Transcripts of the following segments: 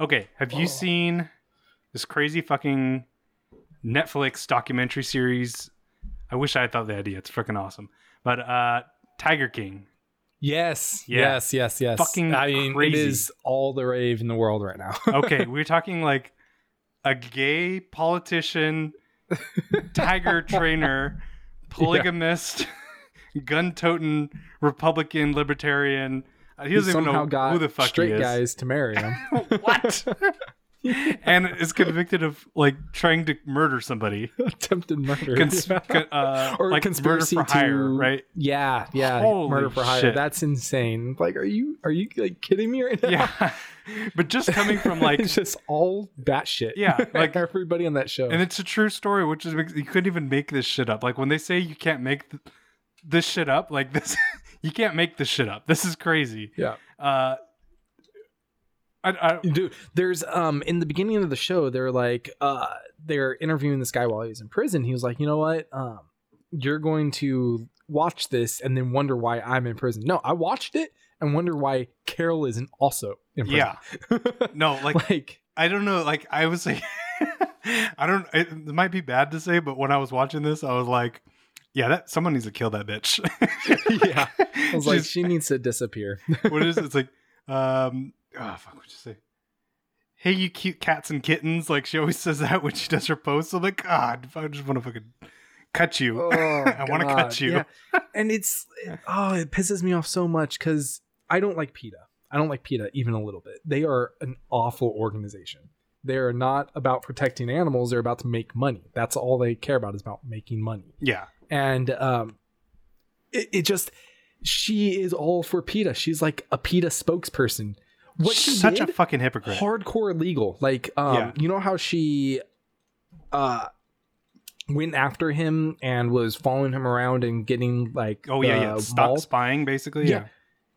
Okay, have you Oh. seen this crazy fucking Netflix documentary series? I wish I had thought the idea. It's freaking awesome. But uh Tiger King. Yes, Yeah. yes, yes, yes. Fucking I mean, crazy. it is all the rave in the world right now. Okay, we're talking like a gay politician, tiger trainer, polygamist, gun-toting Republican libertarian. Uh, He He doesn't even know got who the fuck straight he is. guys to marry him. what? and is convicted of like trying to murder somebody. Attempted murder. Cons- Yeah. con- uh, or like conspiracy murder for hire, to right? Yeah, yeah, Holy murder for hire. shit. That's insane. Like, are you are you like kidding me right now? Yeah, but just coming from like, it's just all that shit. Yeah, like- everybody on that show. and it's a true story, which is you couldn't even make this shit up. Like when they say you can't make th- this shit up, like this, you can't make this shit up. This is crazy. yeah, Uh, I, I, dude. There's um in the beginning of the show, they're like uh they're interviewing this guy while he was in prison. He was like, you know what, um, you're going to watch this and then wonder why I'm in prison. No, I watched it and wonder why Carole isn't also in prison. yeah, no, like like I don't know. Like I was like, I don't. It, it might be bad to say, but when I was watching this, I was like, yeah, that someone needs to kill that bitch. Yeah. I was like, she needs to disappear. what is it? It's like, um, oh fuck, what'd you say? Hey, you cute cats and kittens. Like she always says that when she does her posts. I'm like, God, I just want to fucking cut you. I want to cut you. yeah. And it's oh, it pisses me off so much because I don't like PETA. I don't like PETA even a little bit. They are an awful organization. They are not about protecting animals. They're about to make money. That's all they care about is about making money. Yeah, And um, it, it just she is all for PETA. She's like a PETA spokesperson. What she such did, a fucking hypocrite. hardcore legal. Like, um, Yeah. you know how she uh went after him and was following him around and getting like oh yeah, yeah. Stop spying, basically. Yeah. Yeah.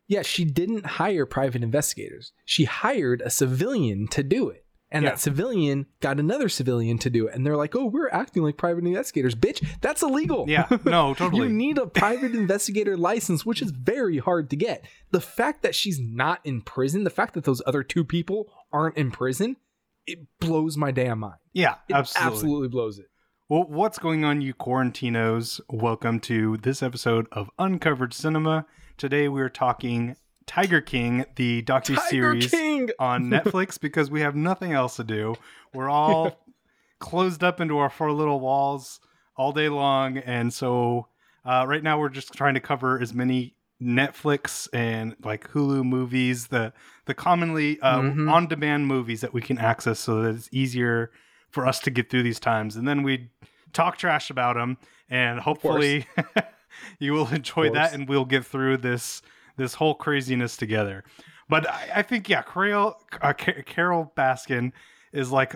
Yeah, she didn't hire private investigators. She hired a civilian to do it. And Yeah. that civilian got another civilian to do it. And they're like, oh, we're acting like private investigators. Bitch, that's illegal. Yeah. No, totally You need a private investigator license, which is very hard to get. The fact that she's not in prison, the fact that those other two people aren't in prison, it blows my damn mind. yeah, It absolutely. absolutely blows it. Well, what's going on, you quarantinos? Welcome to this episode of Uncovered Cinema. Today we're talking Tiger King, the docu series on Netflix because we have nothing else to do. We're all closed up into our four little walls all day long, and so uh, right now we're just trying to cover as many Netflix and like Hulu movies, the the commonly uh, Mhm. on demand movies that we can access, so that it's easier for us to get through these times. And then we talk trash about them, and hopefully you will enjoy that, and we'll get through this this whole craziness together. But I, I think yeah, Carole uh, Ca- Carole Baskin is like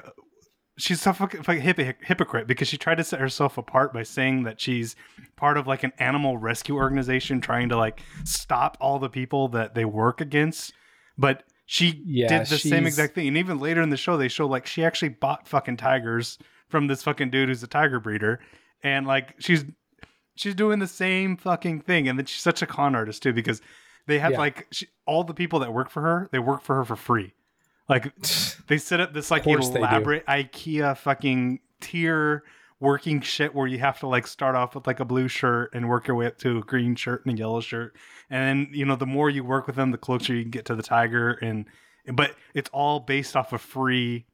she's so fucking, fucking hypo- hypocrite because she tried to set herself apart by saying that she's part of like an animal rescue organization trying to like stop all the people that they work against, but she Yeah, did the same exact thing. And even later in the show, they show like she actually bought fucking tigers from this fucking dude who's a tiger breeder, and like she's she's doing the same fucking thing. And then she's such a con artist too because they have Yeah. like she, all the people that work for her, they work for her for free. Like they set up this like course they do. elaborate IKEA fucking tier working shit where you have to like start off with like a blue shirt and work your way up to a green shirt and a yellow shirt. And then, you know, the more you work with them, the closer you get to the tiger and but it's all based off of free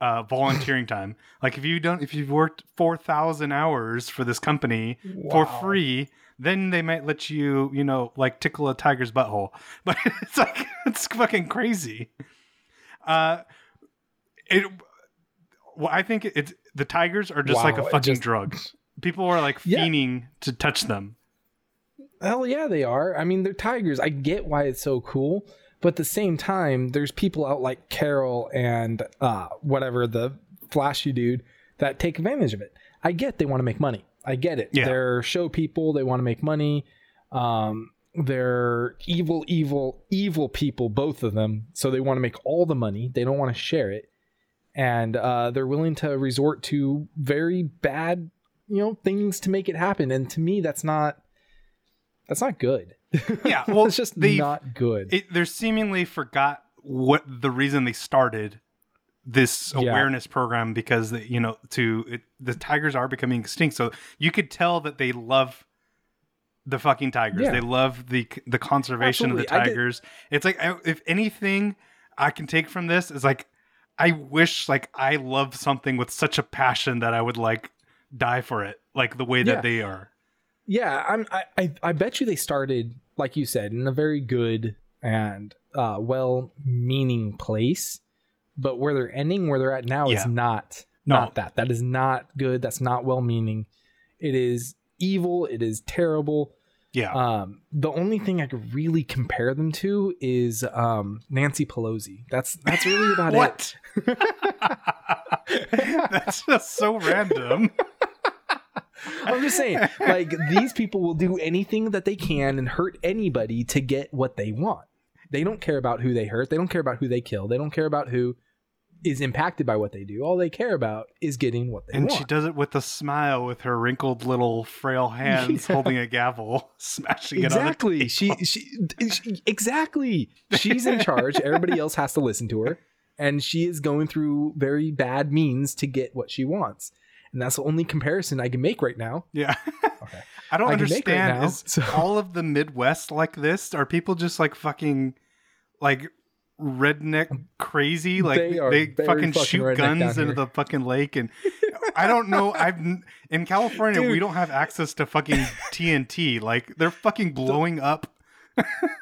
uh volunteering time. Like if you don't if you've worked 4000 hours for this company for free, then they might let you, you know, like tickle a tiger's butthole. But it's like it's fucking crazy. Uh it well, I think it's the tigers are just like a fucking just- drug. People are like Yeah. to touch them. Hell yeah, they are. I mean, they're tigers. I get why it's so cool, but at the same time, there's people out like Carole and uh, whatever the flashy dude that take advantage of it. I get they want to make money. I get it. Yeah. They're show people. They want to make money. Um, they're evil, evil, evil people, both of them. So they want to make all the money. They don't want to share it, and uh, they're willing to resort to very bad, you know, things to make it happen. And to me, that's not that's not good. Yeah, well, it's just not good. it, they're seemingly forgot what the reason they started this Yeah. awareness program because you know to it, the tigers are becoming extinct so you could tell that they love the fucking tigers Yeah. they love the the conservation of the Absolutely. Tigers it's like I, if anything i can take from this is like i wish like i love something with such a passion that i would like die for it like the way that Yeah. they are Yeah, I'm. I, I I bet you they started, like you said, in a very good and uh, well-meaning place, but where they're ending, where they're at now, Yeah. is not No. not that. That is not good. That's not well-meaning. It is evil. It is terrible. yeah Um, the only thing I could really compare them to is um, Nancy Pelosi. That's that's really about what it. that's just so random I'm just saying, like these people will do anything that they can and hurt anybody to get what they want. They don't care about who they hurt. They don't care about who they kill. They don't care about who is impacted by what they do. All they care about is getting what they And want. And she does it with a smile with her wrinkled little frail hands Yeah. holding a gavel, smashing it exactly. on the She, she she exactly. She's in charge. Everybody else has to listen to her, and she is going through very bad means to get what she wants. And that's the only comparison I can make right now. Yeah. Okay. I don't I make right understand. now, is so- all of the Midwest like this? Are people just like fucking like redneck crazy? Like They they fucking fucking shoot guns into the fucking lake and I don't know. I've in California we don't have access to fucking TNT. Like they're fucking blowing up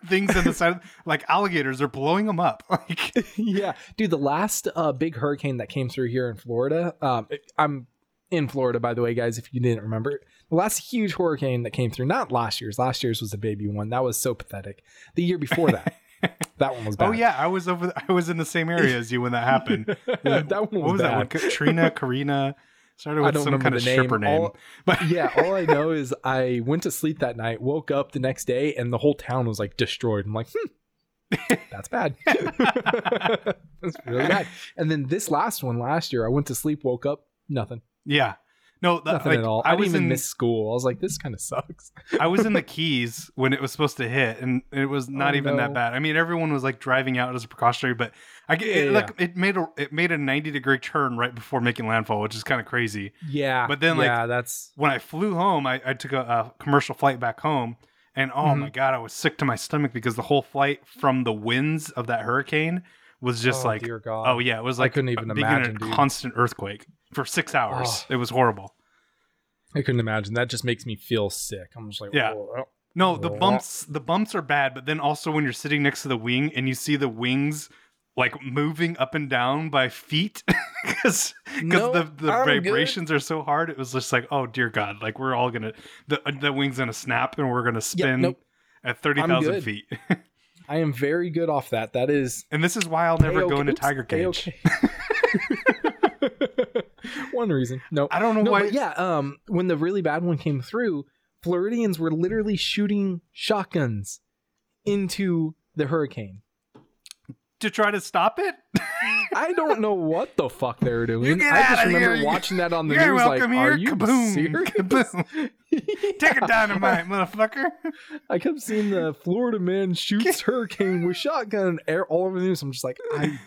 things in the side. Like alligators are blowing them up. Like yeah, dude, the last uh, big hurricane that came through here in Florida. Um, I'm in Florida, by the way, guys. If you didn't remember, the last huge hurricane that came through, not last year's. Last year's was a baby one. That was so pathetic. The year before that, that one was bad. Oh yeah, I was over. I was in the same area as you when that happened. that one was, what was bad. that one? Katrina, Karina. Started with some kind of name. stripper name. All- but yeah, all I know is I went to sleep that night, woke up the next day, and the whole town was like destroyed. I'm like, hmm, that's bad. that's really bad. And then this last one last year, I went to sleep, woke up, nothing, yeah, no, that, nothing like, at all. I, I, was didn't even in miss school. I was like, this kind of sucks. I was in the Keys when it was supposed to hit, and it was not Oh, even that bad. I mean, everyone was like driving out as a precautionary, but I get it, Yeah, like it made a it made a ninety degree turn right before making landfall, which is kind of crazy. Yeah, But then, like, yeah, that's When I flew home, I, I took a, a commercial flight back home, and oh Mhm. my god, I was sick to my stomach because the whole flight from the winds of that hurricane was just oh, like. Oh yeah, it was like I couldn't even imagine, a dude. constant earthquake for six hours. Oh. It was horrible. I couldn't imagine. That just makes me feel sick. I'm just like, Yeah. "Oh, oh. No, the bumps the bumps are bad, but then also when you're sitting next to the wing and you see the wings like moving up and down by feet because No, the, the I'm good. vibrations are so hard. It was just like, oh dear God, like we're all gonna the the wings gonna snap and we're gonna spin nope. at thirty thousand feet. I am very good off that. That is and this is why I'll never go A-okay. into Tiger Cage. A-okay. One reason. No. I don't know No, why. but yeah, um, when the really bad one came through, Floridians were literally shooting shotguns into the hurricane. To try to stop it. I don't know what the fuck they were doing. I just remember here. watching that on the You're news. Like, welcome are here. you Kaboom. serious? Kaboom. Take a dynamite, motherfucker. I kept seeing the Florida man shoots hurricane with shotgun air all over the news. I'm just like, I,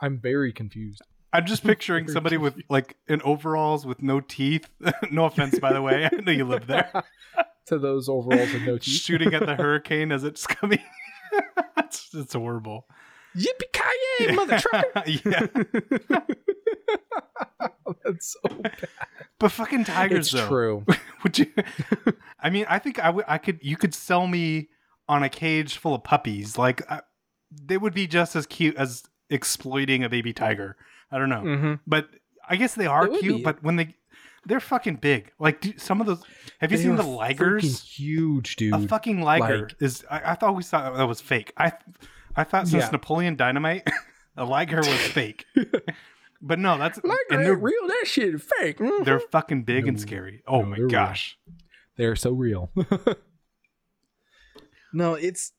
I'm very confused. I'm just picturing somebody with like in overalls with no teeth. no offense, by the way. I know you live there. to those overalls with no teeth. Shooting at the hurricane as it's coming. it's, it's horrible. Yippee ki yay, mother trucker! yeah, That's so bad. but fucking tigers It's though. true. Would you? I mean, I think I would. I could. You could sell me on a cage full of puppies. Like I, they would be just as cute as exploiting a baby tiger. I don't know, Mm-hmm. but I guess they are cute. be. But when they, they're fucking big. Like do, some of those. Have you seen the ligers? Huge, dude. A fucking liger Like- is. I, I thought always thought that was fake. I, I thought since Yeah. Napoleon Dynamite, a liger was fake. but no, that's Liger and ain't they're real. That shit is fake. Mhm. they're fucking big and scary. Oh No, my they're real. gosh. They're so real. no, it's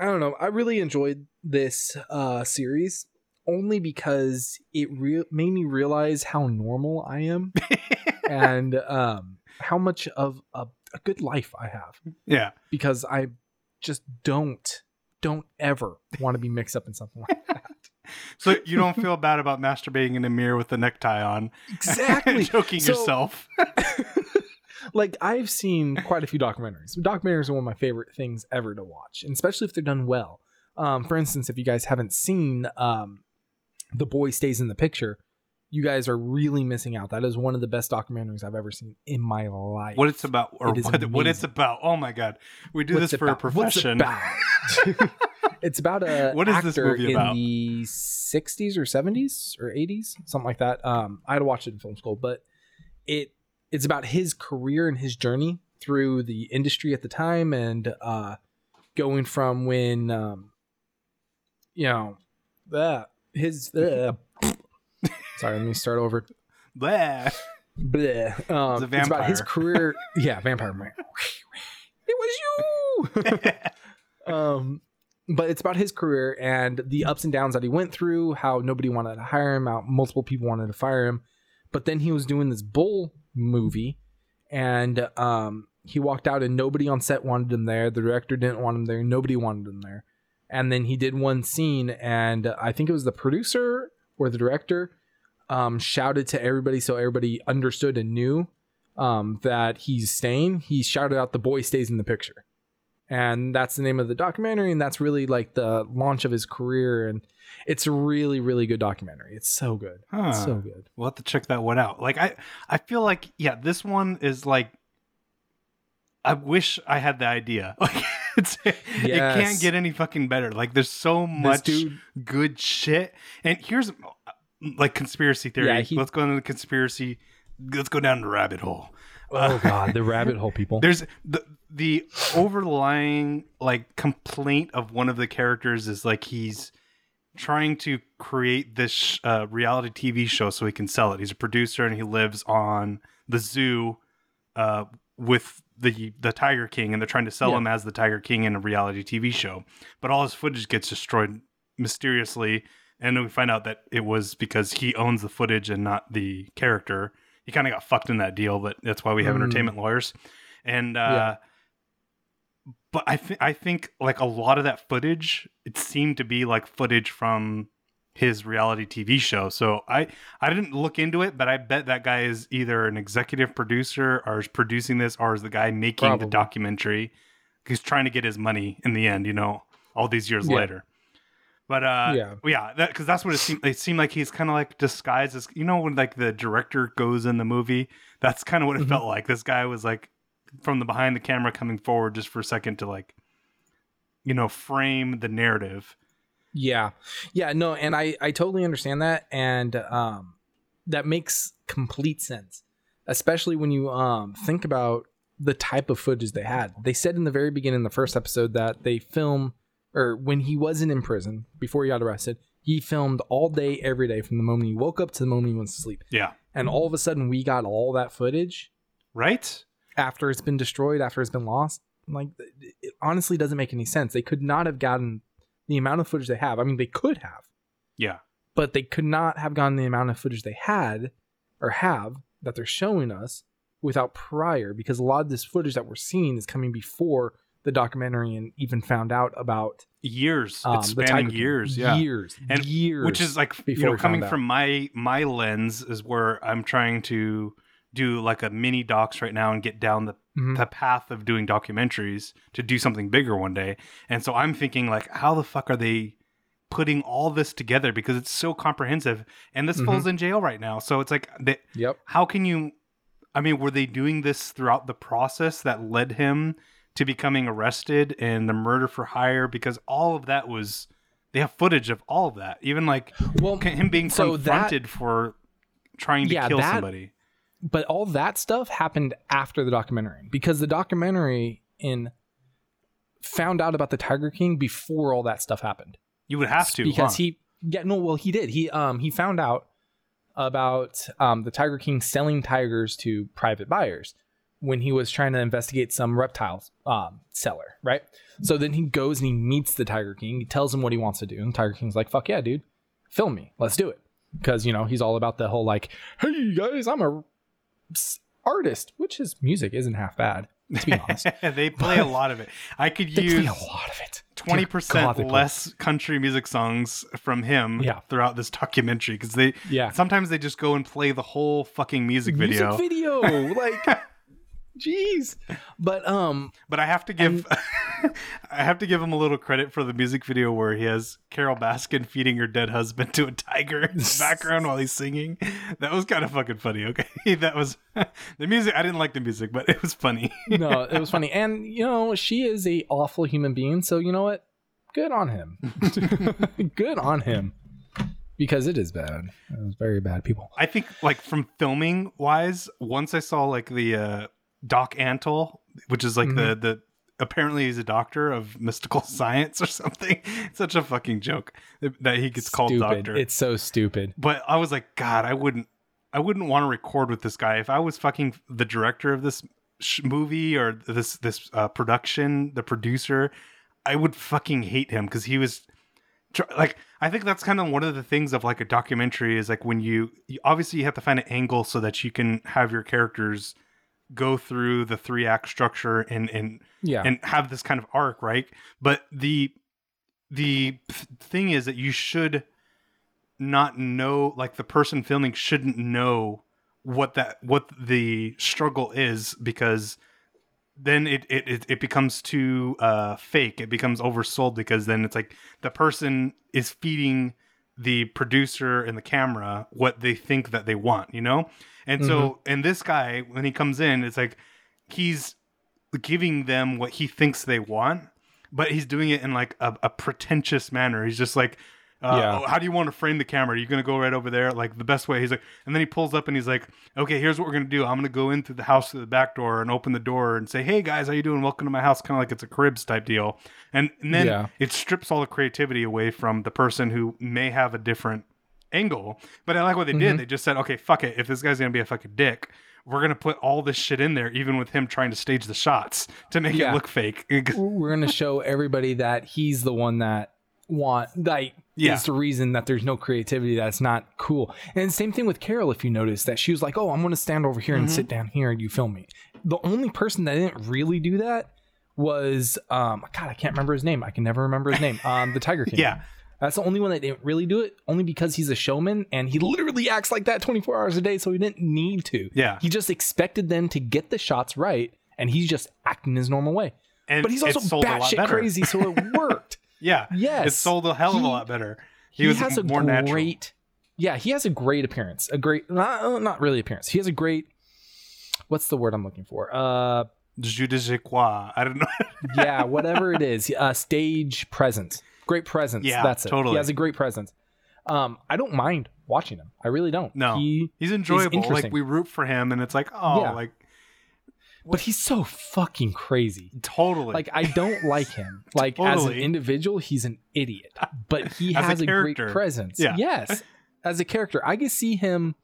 I don't know. I really enjoyed this uh series only because it re- made me realize how normal I am and um how much of a, a good life I have Yeah. because I just don't don't ever want to be mixed up in something like that. So you don't feel bad about masturbating in a mirror with a necktie on, Exactly. choking So- yourself. like I've seen quite a few documentaries. Documentaries are one of my favorite things ever to watch, and especially if they're done well. Um, for instance, if you guys haven't seen um, "The Boy Stays in the Picture," you guys are really missing out. That is one of the best documentaries I've ever seen in my life. What it's about, or It what, what it's about. Oh my god, we do What's this for a about? What's it profession. about? it's about a What is actor this movie in about? the 60s or 70s or 80s, something like that. Um, I had to watch it in film school, but it it's about his career and his journey through the industry at the time and uh, going from when um, you know that his uh, sorry, let me start over. Blah. Bleh. Um, It's a it's about his career. Yeah, vampire man. it was you. um, but it's about his career and the ups and downs that he went through. How nobody wanted to hire him. out multiple people wanted to fire him. But then he was doing this bull movie, and um, he walked out and nobody on set wanted him there. The director didn't want him there. Nobody wanted him there. And then he did one scene, and I think it was the producer or the director um, shouted to everybody so everybody understood and knew um, that he's staying. He shouted out, "The boy stays in the picture," and that's the name of the documentary, and that's really like the launch of his career. And it's a really, really good documentary. It's so good, Huh. It's so good. We'll have to check that one out. Like I, I feel like yeah, this one is like. I wish I had the idea. Like it's, it can't get any fucking better. Like there's so much good shit. And here's like conspiracy theory. Yeah, he- Let's go into the conspiracy. Let's go down the rabbit hole. oh god, the rabbit hole people. There's the the overlying like complaint of one of the characters is like he's trying to create this uh, reality TV show so he can sell it. He's a producer and he lives on the zoo uh, with the the Tiger King, and they're trying to sell Yeah. him as the Tiger King in a reality TV show. But all his footage gets destroyed mysteriously, and then we find out that it was because he owns the footage and not the character. He kind of got fucked in that deal, but that's why we have Mm. entertainment lawyers. And uh, Yeah. but I think I think like a lot of that footage, it seemed to be like footage from his reality TV show. So I I didn't look into it, but I bet that guy is either an executive producer or is producing this, or is the guy making Probably. the documentary. He's trying to get his money in the end, you know, all these years Yeah. later. But uh, Yeah. yeah, that because that's what it seemed. It seemed like he's kind of like disguised as you know when like the director goes in the movie. That's kind of what it Mhm. felt like. This guy was like from the behind the camera coming forward just for a second to like, you know, frame the narrative. Yeah. Yeah, no, and I I totally understand that and um that makes complete sense. Especially when you um think about the type of footage they had. They said in the very beginning the first episode that they film or when he wasn't in prison before he got arrested, he filmed all day every day from the moment he woke up to the moment he went to sleep. Yeah. And all of a sudden we got all that footage Right. after it's been destroyed, after it's been lost. Like it it honestly doesn't make any sense. They could not have gotten the amount of footage they have. I mean, they could have Yeah. but they could not have gotten the amount of footage they had or have that they're showing us without prior because a lot of this footage that we're seeing is coming before the documentary and even found out about Years. um, it's spanning years. Yeah. years And- years Which is like you know coming from my my lens is where I'm trying to do like a mini docs right now and get down the Mhm. the path of doing documentaries to do something bigger one day. And so I'm thinking like how the fuck are they putting all this together because it's so comprehensive and this Mhm. fool's in jail right now. So it's like they, yep how can you I mean were they doing this throughout the process that led him to becoming arrested and the murder for hire because all of that was they have footage of all of that. Even like well him being So that- confronted for trying to Yeah, kill that- somebody. But all that stuff happened after the documentary. Because the documentary in found out about the Tiger King before all that stuff happened. You would have to because huh? he yeah no well he did. He um he found out about um the Tiger King selling tigers to private buyers when he was trying to investigate some reptile um seller right? So then he goes and he meets the Tiger King. He tells him what he wants to do. And Tiger King's like fuck yeah dude. Film me. Let's do it. Because you know he's all about the whole like hey guys I'm a artist which his music isn't half bad To be honest, they play a lot of it. I could use a lot of it. Twenty percent less country music songs from him Yeah. throughout this documentary because they Yeah, sometimes they just go and play the whole fucking music video. Music video, like, jeez. But um, But I have to give I have to give him a little credit for the music video where he has Carole Baskin feeding her dead husband to a tiger in the background while he's singing. That was kind of fucking funny. Okay, that was the music. I didn't like the music, but it was funny. no, it was funny, and you know, she is a awful human being. So you know what? Good on him. Good on him. Because it is bad. It was very bad people. I think like from filming wise, once I saw like the uh, Doc Antle, which is like the the apparently he's a doctor of mystical science or something. Such a fucking joke that he gets called doctor. It's so stupid. but I was like, God, I wouldn't, I wouldn't want to record with this guy if I was fucking the director of this sh- movie or this this uh, production, the producer. I would fucking hate him because he was tr- like, I think that's kind of one of the things of like a documentary is like when you, you obviously you have to find an angle so that you can have your characters go through the three act structure and and Yeah. and have this kind of arc, right? But the the thing is that you should not know like the person filming shouldn't know what that what the struggle is because then it it it, it becomes too uh fake it becomes oversold because then it's like the person is feeding the producer and the camera what they think that they want you know? And so mm-hmm. and this guy when he comes in it's like he's giving them what he thinks they want but he's doing it in like a, a pretentious manner. He's just like uh, Yeah. "Oh, how do you want to frame the camera? Are you going to go right over there? Like the best way. He's like, and then he pulls up and he's like, okay, here's what we're going to do. I'm going to go in through the house through the back door and open the door and say, hey guys, how you doing? Welcome to my house. Kind of like it's a cribs type deal. And, and then Yeah. it strips all the creativity away from the person who may have a different angle. But I like what they Mm-hmm. did. They just said, okay, fuck it. If this guy's going to be a fucking dick, we're going to put all this shit in there, even with him trying to stage the shots to make Yeah. it look fake. We're gonna show everybody that he's the one that want like Yeah. is the reason that there's no creativity that's not cool. And same thing with Carole, if you notice that she was like, Oh, I'm gonna stand over here Mm-hmm. and sit down here and you film me. The only person that didn't really do that was um God, I can't remember his name. I can never remember his name. Um the Tiger King. yeah. That's the only one that didn't really do it, only because he's a showman and he literally acts like that 24 hours a day, so he didn't need to. Yeah. He just expected them to get the shots right, and he's just acting his normal way. And But he's also batshit crazy, so it worked. Yeah. Yes. It sold a hell of He- a lot better. He, he was has a more great, natural. yeah, he has a great appearance. A great, not, uh, not really appearance. He has a great, what's the word I'm looking for? Uh, Je ne sais quoi. I don't know. yeah, whatever it is, uh, stage presence, great presence. Yeah, that's it. totally. He has a great presence. Um, I don't mind watching him. I really don't. No. he, He's enjoyable. Like we root for him, and it's like, oh, Yeah. like but he's so fucking crazy. totally. Like I don't like him. Like as an individual, he's an idiot. But he As a has a, great presence. Yeah. Yes. As a character. I can see him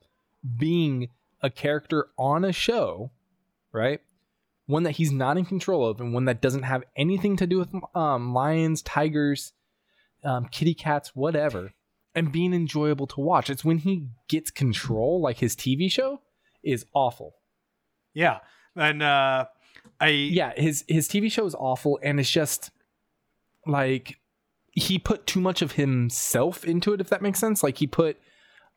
being a character on a show, right? One that he's not in control of and one that doesn't have anything to do with um, lions, tigers, um, kitty cats, whatever, and being enjoyable to watch. It's when he gets control, like his TV show, is awful. yeah, and uh, I yeah his his tv show is awful and it's just like he put too much of himself into it if that makes sense. Like he put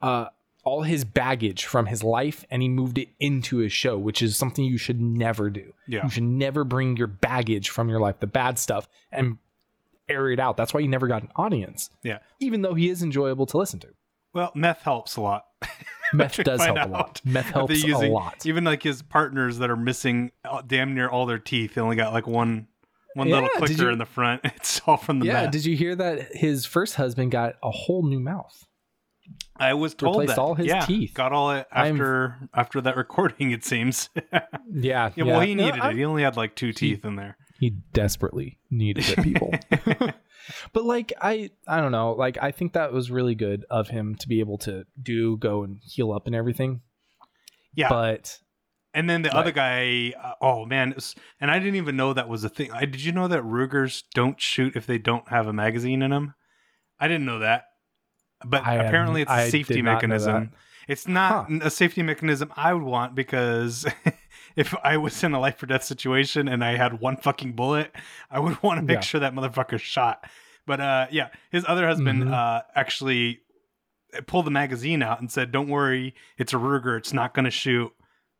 uh all his baggage from his life and he moved it into his show which is something you should never do. Yeah. You should never bring your baggage from your life the bad stuff and air it out. That's why he never got an audience. Yeah. even though he is enjoyable to listen to Well, meth helps a lot. meth does help a lot meth helps they're a lot Even like his partners that are missing damn near all their teeth. They only got like one one little Yeah, did clicker you- in the front. It's all from the yeah meth. did you hear that his first husband got a whole new mouth I was told replaced that. all his yeah, teeth. Got all it I'm- after after that recording. It seems. yeah, yeah Well, he needed I- it. He only had like two teeth in there. He desperately needed it people but like i i don't know like i think that was really good of him to be able to do go and heal up and everything Yeah. but And then the Right. other guy, uh, oh man, was- and I didn't even know that was a thing. I, did you know that Rugers don't shoot if they don't have a magazine in them? I didn't know that, but I am- apparently it's a I safety did not know mechanism. It's not Huh. a safety mechanism I would want because if I was in a life or death situation and I had one fucking bullet, I would want to make Yeah. sure that motherfucker's shot. But uh, yeah, his other husband Mhm. uh, actually pulled the magazine out and said, "Don't worry, it's a Ruger. It's not going to shoot."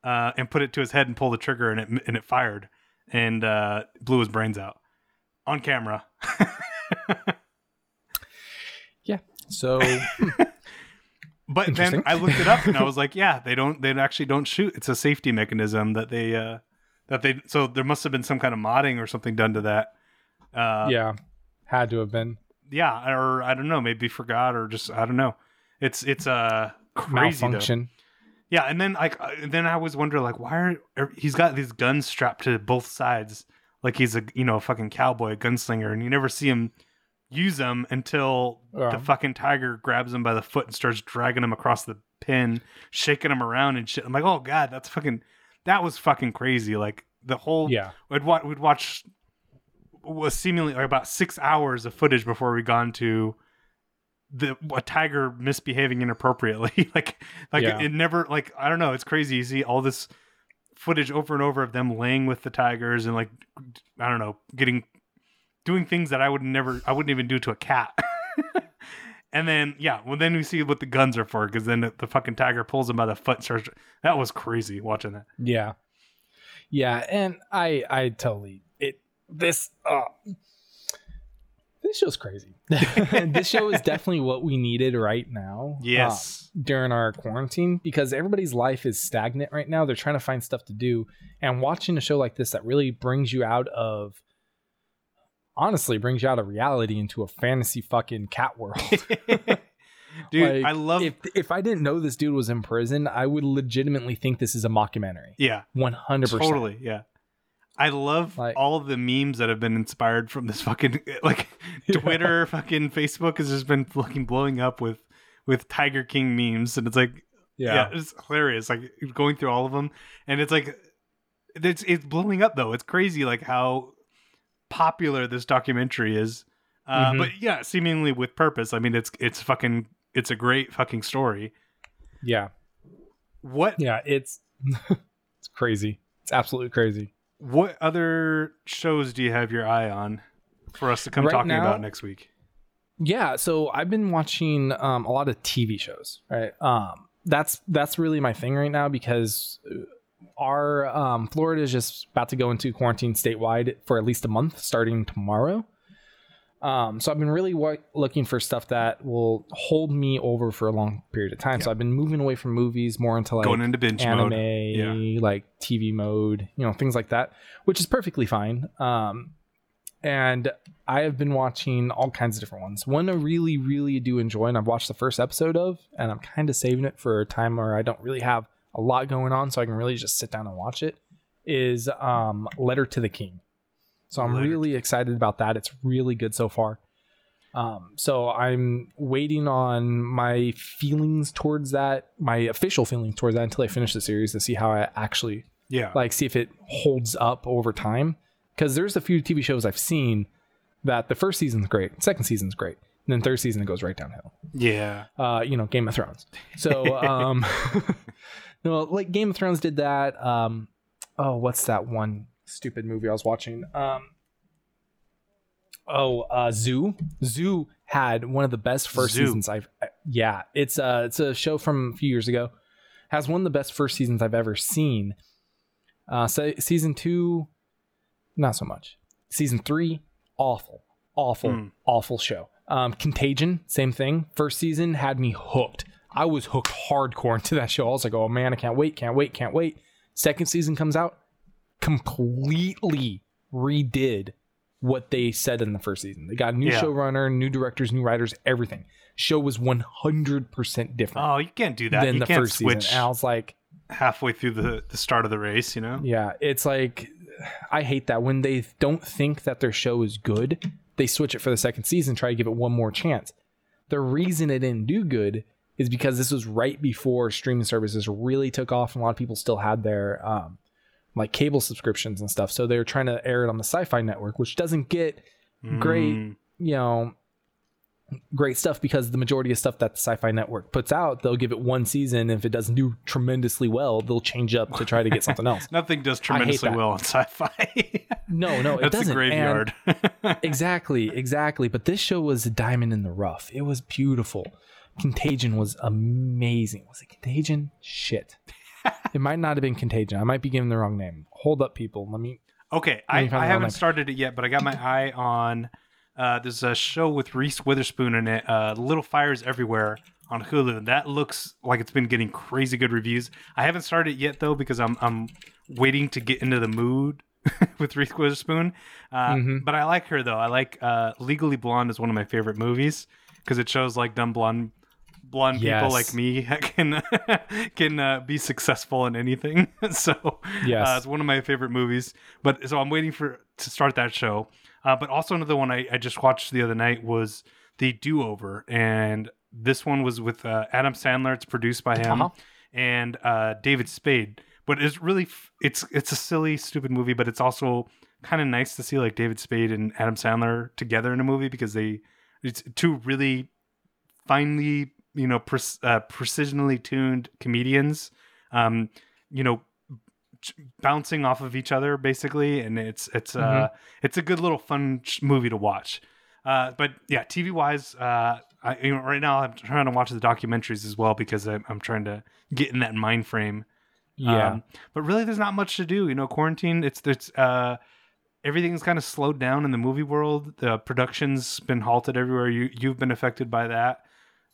Uh, and put it to his head and pull the trigger, and it and it fired and uh, blew his brains out on camera. Yeah. So But then I looked it up and I was like, yeah, they don't they actually don't shoot. It's a safety mechanism that they uh that they so there must have been some kind of modding or something done to that. Uh yeah, had to have been yeah, or I don't know, maybe forgot or just I don't know. It's it's uh crazy though. Yeah, and then like uh, then I always wonder like why are er, he's got these guns strapped to both sides like he's a you know a fucking cowboy, a gunslinger, and you never see him use them until Yeah. the fucking tiger grabs him by the foot and starts dragging him across the pin, shaking him around and shit. I'm like, oh god, that's fucking that was fucking crazy. Like the whole Yeah, we'd watch we'd watch was seemingly like about six hours of footage before we gone to the a tiger misbehaving inappropriately. like like Yeah. it, never like I don't know. It's crazy. You see all this footage over and over of them laying with the tigers and like I don't know getting doing things that I would never I wouldn't even do to a cat. and then yeah, well then we see what the guns are for because then the, the fucking tiger pulls him by the foot. And starts that was crazy watching that. yeah, yeah, and I I totally it this uh this show's crazy. this show is definitely what we needed right now. Yes. uh, during our quarantine because everybody's life is stagnant right now. They're trying to find stuff to do, and watching a show like this that really brings you out of honestly brings you out of reality into a fantasy fucking cat world. Dude, Like, I love if if I didn't know this dude was in prison, I would legitimately think this is a mockumentary. yeah. One hundred percent. Totally, yeah. I love Like- all the memes that have been inspired from this fucking like Twitter, fucking Facebook has just been fucking blowing up with with Tiger King memes, and it's like, yeah, Yeah. it's hilarious. Like going through all of them, and it's like, it's it's blowing up though. It's crazy, like how popular this documentary is. Uh, Mhm. But yeah, seemingly with purpose. I mean, it's it's fucking it's a great fucking story. Yeah. What Yeah. It's it's crazy. It's absolutely crazy. What other shows do you have your eye on for us to come Right talking now- about next week? Yeah, so I've been watching um, a lot of TV shows, right? Um, that's that's really my thing right now because our um, Florida is just about to go into quarantine statewide for at least a month, starting tomorrow. Um, so I've been really looking for stuff that will hold me over for a long period of time. So I've been moving away from movies more into like Going into binge anime, mode. like TV mode, you know, things like that, which is perfectly fine. Um, and I have been watching all kinds of different ones. One I really, really do enjoy, and I've watched the first episode of, and I'm kind of saving it for a time where I don't really have a lot going on, so I can really just sit down and watch it. Is um, Letter to the King. So I'm Letter really excited about that. It's really good so far. Um, so I'm waiting on my feelings towards that, my official feelings towards that, until I finish the series to see how I actually Yeah. like see if it holds up over time. Because there's a few TV shows I've seen that the first season's great, second season's great, and then third season it goes right downhill. yeah. Uh, you know, Game of Thrones. So, um, no, like Game of Thrones did that. Um, oh, what's that one stupid movie I was watching? Um, oh, uh, Zoo. Zoo had one of the best first Zoo. seasons I've. Yeah, it's uh, it's a show from a few years ago. Has one of the best first seasons I've ever seen. Uh, so season two, not so much. Season three, awful, awful, Hmm. awful show. Um, Contagion, same thing. First season had me hooked. I was hooked hardcore into that show. I was like, oh man, I can't wait, can't wait, can't wait. Second season comes out, completely redid what they said in the first season. They got a new Yeah. showrunner, new directors, new writers, everything. Show was 100% different Oh, you can't do that. than you the can't first switch season. And I was like, halfway through the, the start of the race, you know? Yeah, it's like I hate that when they don't think that their show is good, they switch it for the second season, try to give it one more chance. The reason it didn't do good is because this was right before streaming services really took off, and a lot of people still had their um, like cable subscriptions and stuff. So they were trying to air it on the Sci-Fi Network, which doesn't get great Mm, you know great stuff because the majority of stuff that the Sci-Fi Network puts out, they'll give it one season. If it doesn't do tremendously well, they'll change up to try to get something else. Nothing does tremendously well on sci-fi. No, no, it That's doesn't. a graveyard. Exactly, exactly. But this show was a diamond in the rough. It was beautiful. Contagion was amazing. Was it Contagion? Shit. it might not have been Contagion. I might be giving the wrong name. Hold up, people. Let me. Okay, Let I, me find I haven't name. started it yet, but I got my eye on. Uh, there's a show with Reese Witherspoon in it, uh, Little Fires Everywhere on Hulu. That looks like it's been getting crazy good reviews. I haven't started it yet though because I'm I'm waiting to get into the mood with Reese Witherspoon. Uh, Mhm. But I like her though. I like uh, Legally Blonde is one of my favorite movies because it shows like dumb blonde blonde people like me can can uh, be successful in anything. so Yes. uh, it's one of my favorite movies. But so I'm waiting for to start that show. Uh, but also another one I, I just watched the other night was the Do Over, and this one was with uh, Adam Sandler. It's produced by him Uh-huh. and uh, David Spade. But it's really f- it's it's a silly, stupid movie, but it's also kind of nice to see like David Spade and Adam Sandler together in a movie because they it's two really finely you know pre- uh, precisionally tuned comedians um you know ch- bouncing off of each other basically and it's it's uh it's a good little fun sh- movie to watch uh but yeah tv wise uh I, you know, right now I'm trying to watch the documentaries as well because I'm, I'm trying to get in that mind frame. Yeah. Um, but really, there's not much to do. You know, quarantine. It's it's uh, everything's kind of slowed down in the movie world. The production's been halted everywhere. You you've been affected by that,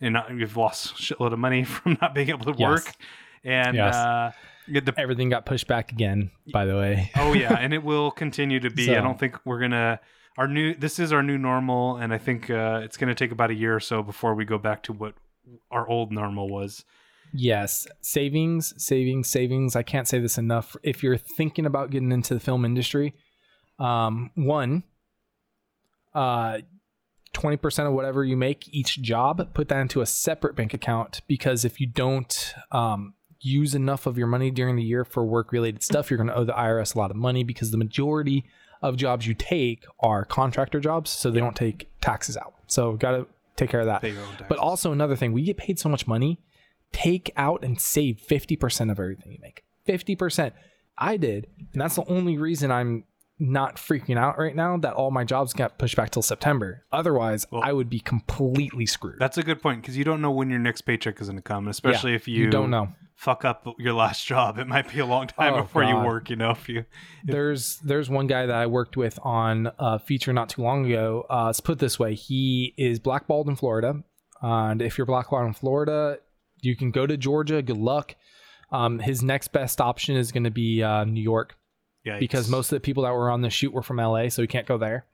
and uh, you've lost a shitload of money from not being able to Yes. work. And Yes. uh, the Everything got pushed back again, by the way. oh yeah, and it will continue to be. I don't think we're gonna our new. This is our new normal, and I think uh, it's gonna take about a year or so before we go back to what our old normal was. Yes, savings, savings, savings. I can't say this enough. If you're thinking about getting into the film industry, um, one, uh, 20% of whatever you make each job, put that into a separate bank account because if you don't um, use enough of your money during the year for work related stuff, you're going to owe the IRS a lot of money because the majority of jobs you take are contractor jobs, so they don't take taxes out. So, got to take care of that. Pay your own taxes. But also another thing, we get paid so much money. Take out and save 50% of everything you make. 50%. I did. And that's the only reason I'm not freaking out right now that all my jobs got pushed back till September. Otherwise, Well- I would be completely screwed. That's a good point because you don't know when your next paycheck is going to come, especially if you, you don't know. fuck up your last job. It might be a long time Oh, before you work. You know, if you There's there's one guy that I worked with on a feature not too long ago. Uh, let's put this way: he is blackballed in Florida, and if you're blackballed in Florida, you can go to Georgia. Good luck. Um, his next best option is going to be uh, New York yeah, because most of the people that were on the shoot were from LA, so he can't go there.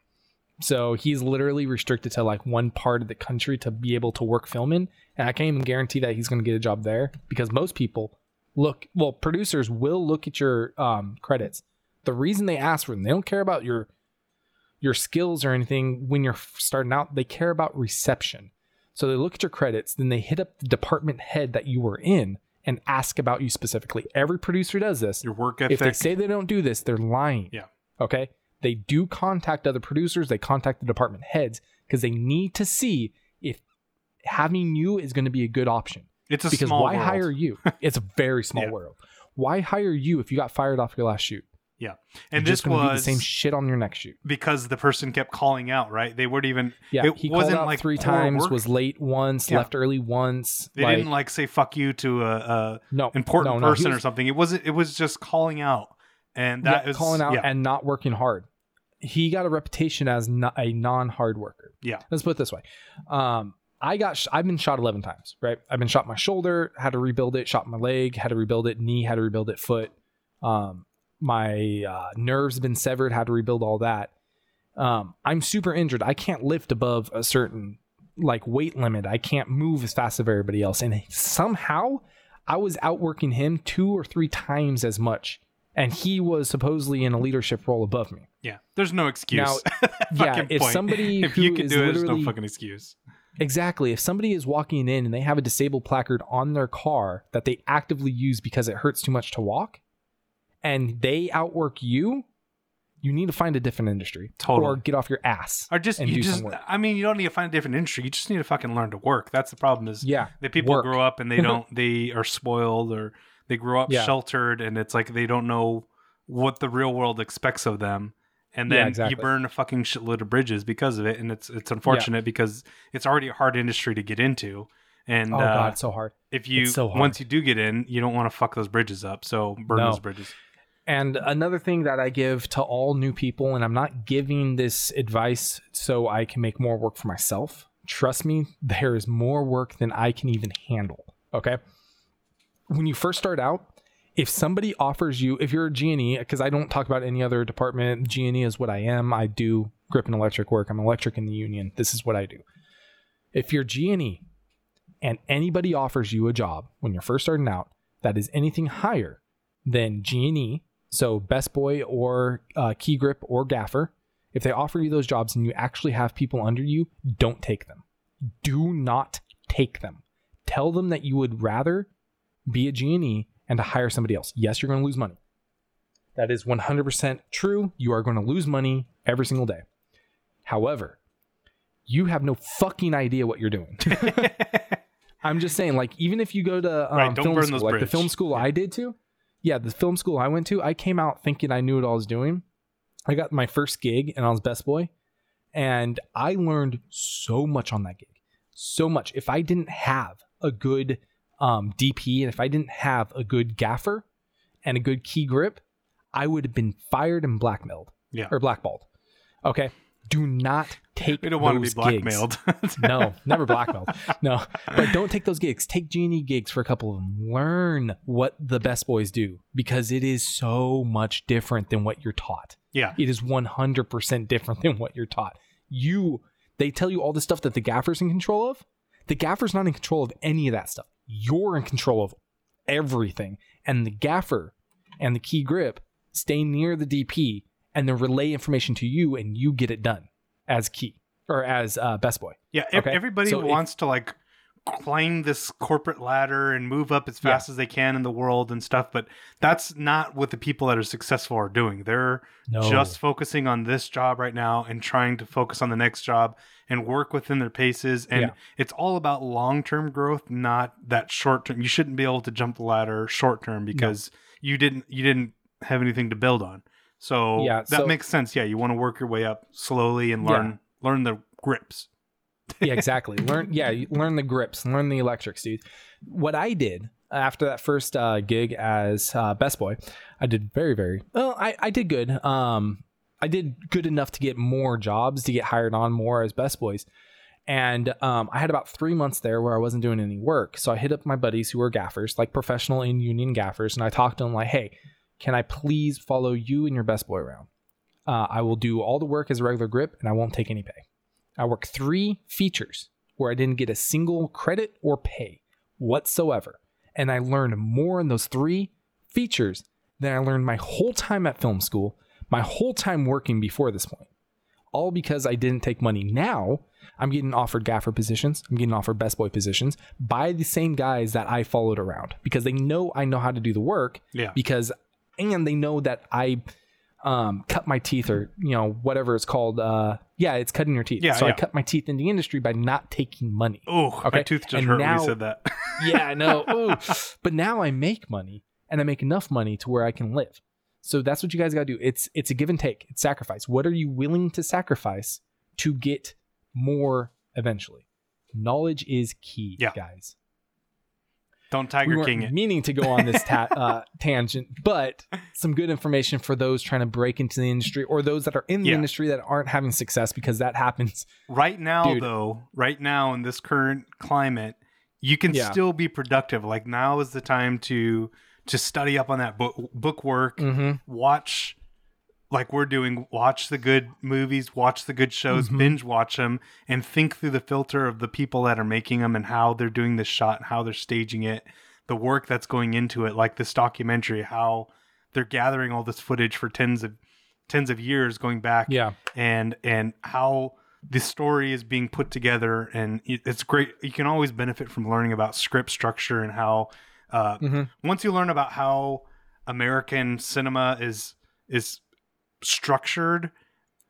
So he's literally restricted to like one part of the country to be able to work filming, and I can't even guarantee that he's going to get a job there because most people look. Well, producers will look at your um, credits. The reason they ask for them, they don't care about your your skills or anything when you're starting out. They care about reception. So they look at your credits, then they hit up the department head that you were in and ask about you specifically. Every producer does this your work ethic. if they say they don't do this, they're lying. Yeah. Okay. They do contact other producers. They contact the department heads because they need to see if having you is going to be a good option. it's a small because why world. hire you? It's a very small Yeah. world. Why hire you if you got fired off your last shoot? And You're this just gonna do was the same shit on your next shoot. because the person kept calling out. Right? They weren't even. Yeah, it he wasn't called out like three times, work. was late once, Yeah. left early once. They like, didn't like say "fuck you" to a, a no important no, no, person or something. It wasn't. It was just calling out, and yeah, that is calling out Yeah, and not working hard. He got a reputation as not a non-hard worker. Yeah. Let's put it this way. Um, I got sh- I've been shot 11 times, right? I've been shot my shoulder, had to rebuild it, shot my leg, had to rebuild it, knee, had to rebuild it, foot. Um, my uh, nerves have been severed, had to rebuild all that. Um, I'm super injured. I can't lift above a certain like weight limit. I can't move as fast as everybody else. And somehow I was outworking him two or three times as much. And he was supposedly in a leadership role above me. yeah. There's no excuse. Now, yeah, if point. somebody if you can is do it, there's no fucking excuse. Exactly. If somebody is walking in and they have a disabled placard on their car that they actively use because it hurts too much to walk, and they outwork you, you need to find a different industry Totally. or get off your ass. Or just you just. I mean, you don't need to find a different industry. You just need to fucking learn to work. That's the problem is Yeah, that people work. grow up and they don't they are spoiled or they grow up Yeah. sheltered and it's like they don't know what the real world expects of them. And Yeah, then exactly. you burn a fucking shitload of bridges because of it, and it's it's unfortunate because it's already a hard industry to get into. And oh uh, god, it's so hard. if you so hard. once you do get in, you don't want to fuck those bridges up. So burn No. those bridges. And another thing that I give to all new people, and I'm not giving this advice so I can make more work for myself. Trust me, there is more work than I can even handle. Okay. When you first start out, if somebody offers you, if you're a G&E, because I don't talk about any other department, G&E is what I am. I do grip and electric work. I'm electric in the union. This is what I do. If you're G&E and anybody offers you a job when you're first starting out that is anything higher than G&E, so best boy or uh, key grip or gaffer, if they offer you those jobs and you actually have people under you, don't take them. Do not take them. Tell them that you would rather be a G&E and to hire somebody else. Yes, you're going to lose money. That is 100% true. You are going to lose money every single day. However, you have no fucking idea what you're doing. I'm just saying, like, even if you go to um, Right, film school, like the film school I did too. Yeah, the film school I went to, I came out thinking I knew what I was doing. I got my first gig and I was best boy, and I learned so much on that gig, so much. If I didn't have a good um, DP and if I didn't have a good gaffer and a good key grip, I would have been fired and blackmailed Yeah. or blackballed. Okay, do not take. We don't want to be blackmailed. no, never blackmailed. No, but don't take those gigs. Take G&E gigs for a couple of them. Learn what the best boys do because it is so much different than what you're taught. yeah. It is 100% different than what you're taught. You, they tell you all the stuff that the gaffer's in control of. The gaffer's not in control of any of that stuff. You're in control of everything. And the gaffer and the key grip stay near the DP and then relay information to you and you get it done as key or as uh, best boy. Yeah, Okay, everybody so if- wants to like climb this corporate ladder and move up as fast as they can in the world and stuff, but that's not what the people that are successful are doing. They're No. just focusing on this job right now and trying to focus on the next job and work within their paces and Yeah. it's all about long-term growth, not that short-term. You shouldn't be able to jump the ladder short-term because you didn't you didn't have anything to build on. So Yeah, that so- makes sense. Yeah, you want to work your way up slowly and Yeah. learn learn the grips. yeah, exactly. Learn, yeah, learn the grips, learn the electrics, dude. What I did after that first uh, gig as uh, best boy, I did very, very well. I, I did good. Um, I did good enough to get more jobs, to get hired on more as best boys. And um, I had about three months there where I wasn't doing any work. So I hit up my buddies who were gaffers, like professional in union gaffers, and I talked to them like, "Hey, can I please follow you and your best boy around? Uh, I will do all the work as a regular grip, and I won't take any pay." I worked three features where I didn't get a single credit or pay whatsoever. And I learned more in those three features than I learned my whole time at film school, my whole time working before this point. All because I didn't take money. Now I'm getting offered gaffer positions, I'm getting offered best boy positions by the same guys that I followed around because they know I know how to do the work Yeah. because and they know that I um, cut my teeth or you know whatever it's called. Uh, yeah, it's cutting your teeth. Yeah, so I cut my teeth in the industry by not taking money. Oh, my Okay, tooth just and hurt now- when you said that. yeah, I know. Ooh. But now I make money and I make enough money to where I can live. So that's what you guys got to do. It's it's a give and take. It's sacrifice. What are you willing to sacrifice to get more eventually? Knowledge is key, Yeah. guys. Don't we Tiger weren't King it. meaning to go on this ta- uh, tangent, but some good information for those trying to break into the industry or those that are in the Yeah. industry that aren't having success because that happens. Right now, Dude. though, right now in this current climate, you can Yeah. still be productive. Like now is the time to to study up on that book book work, Mm-hmm. watch like we're doing, watch the good movies, watch the good shows, Mhm. binge watch them, and think through the filter of the people that are making them and how they're doing this shot and how they're staging it, the work that's going into it, like this documentary, how they're gathering all this footage for tens of tens of years going back Yeah. and and how the story is being put together and it's great you can always benefit from learning about script structure and how uh, Mhm. once you learn about how american cinema is is structured,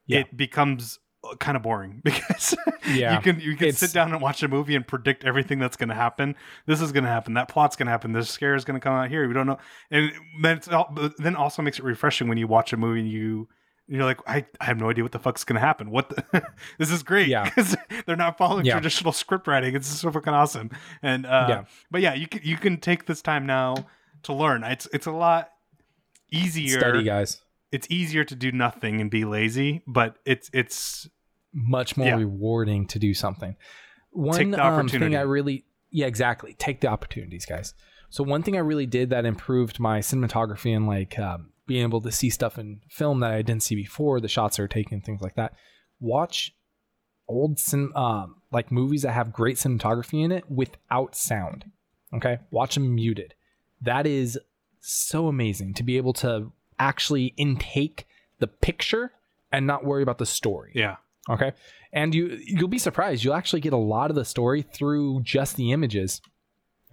Yeah. it becomes kind of boring because Yeah. you can you can It's- sit down and watch a movie and predict everything that's going to happen. This is going to happen. That plot's going to happen. This scare is going to come out here. We don't know, and then it's all, then also makes it refreshing when you watch a movie and you you're like, I, I have no idea what the fuck's going to happen. What the, this is great Yeah. because they're not following Yeah. traditional script writing. It's so fucking awesome. And uh, Yeah. but yeah, you can you can take this time now to learn. It's it's a lot easier. Study, guys. It's easier to do nothing and be lazy, but it's it's Much more Yeah. rewarding to do something. One Take the um, thing. I really, yeah, exactly. Take the opportunities, guys. So one thing I really did that improved my cinematography and like um, being able to see stuff in film that I didn't see before, the shots that are taken, things like that. Watch old cin- um, like movies that have great cinematography in it without sound. Okay, watch them muted. That is so amazing to be able to actually intake the picture and not worry about the story. yeah. Okay. And you you'll be surprised. You'll actually get a lot of the story through just the images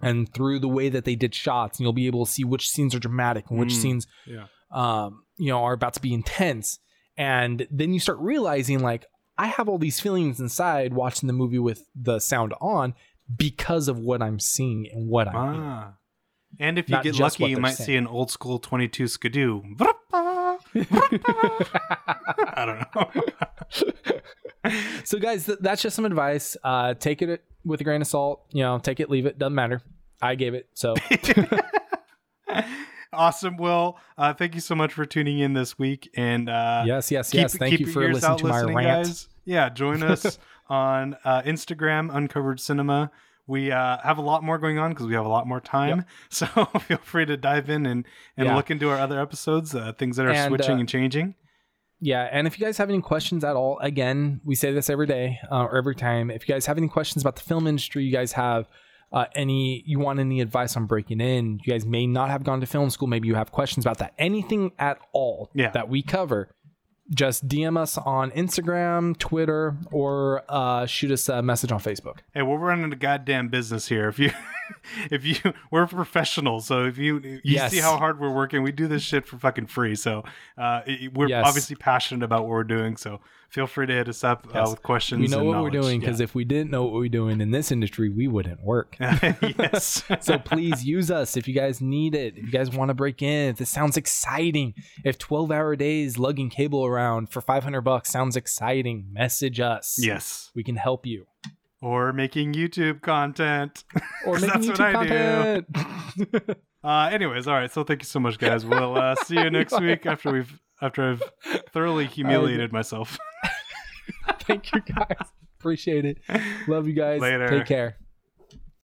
and through the way that they did shots. And you'll be able to see which scenes are dramatic and which Mm. scenes Yeah. um, you know, are about to be intense. And then you start realizing like I have all these feelings inside watching the movie with the sound on because of what I'm seeing and what I'm. Ah. And if you Not get lucky, you might see an old school 22 skidoo. I don't know. so guys th- that's just some advice uh take it with a grain of salt you know take it leave it doesn't matter i gave it so awesome. Well, uh, thank you so much for tuning in this week. And uh, yes yes keep- yes thank keep you for listening to my listening, rant guys. Yeah, join us on uh, Instagram, Uncovered Cinema. We uh, have a lot more going on because we have a lot more time. So feel free to dive in and, and Yeah. look into our other episodes, uh, things that are And, switching uh, and changing. yeah and if you guys have any questions at all again we say this every day uh, or every time if you guys have any questions about the film industry you guys have uh, any you want any advice on breaking in you guys may not have gone to film school maybe you have questions about that anything at all Yeah. that we cover just dm us on instagram twitter or uh, shoot us a message on facebook Hey, we're running a goddamn business here. If you, if you, we're professionals. So if you, you Yes. see how hard we're working, we do this shit for fucking free. So uh, we're Yes. obviously passionate about what we're doing. So feel free to hit us up uh, with questions. we know what we're doing because if we didn't know what we're doing in this industry we wouldn't work yes. so please use us if you guys need it if you guys want to break in if this sounds exciting if 12 hour days lugging cable around for 500 bucks sounds exciting message us yes. we can help you Or making YouTube content. or making that's what youtube I do. content Uh, anyways, all right. So thank you so much, guys. We'll uh, see you next week after we've after I've thoroughly humiliated myself. thank you guys appreciate it love you guys Later. take care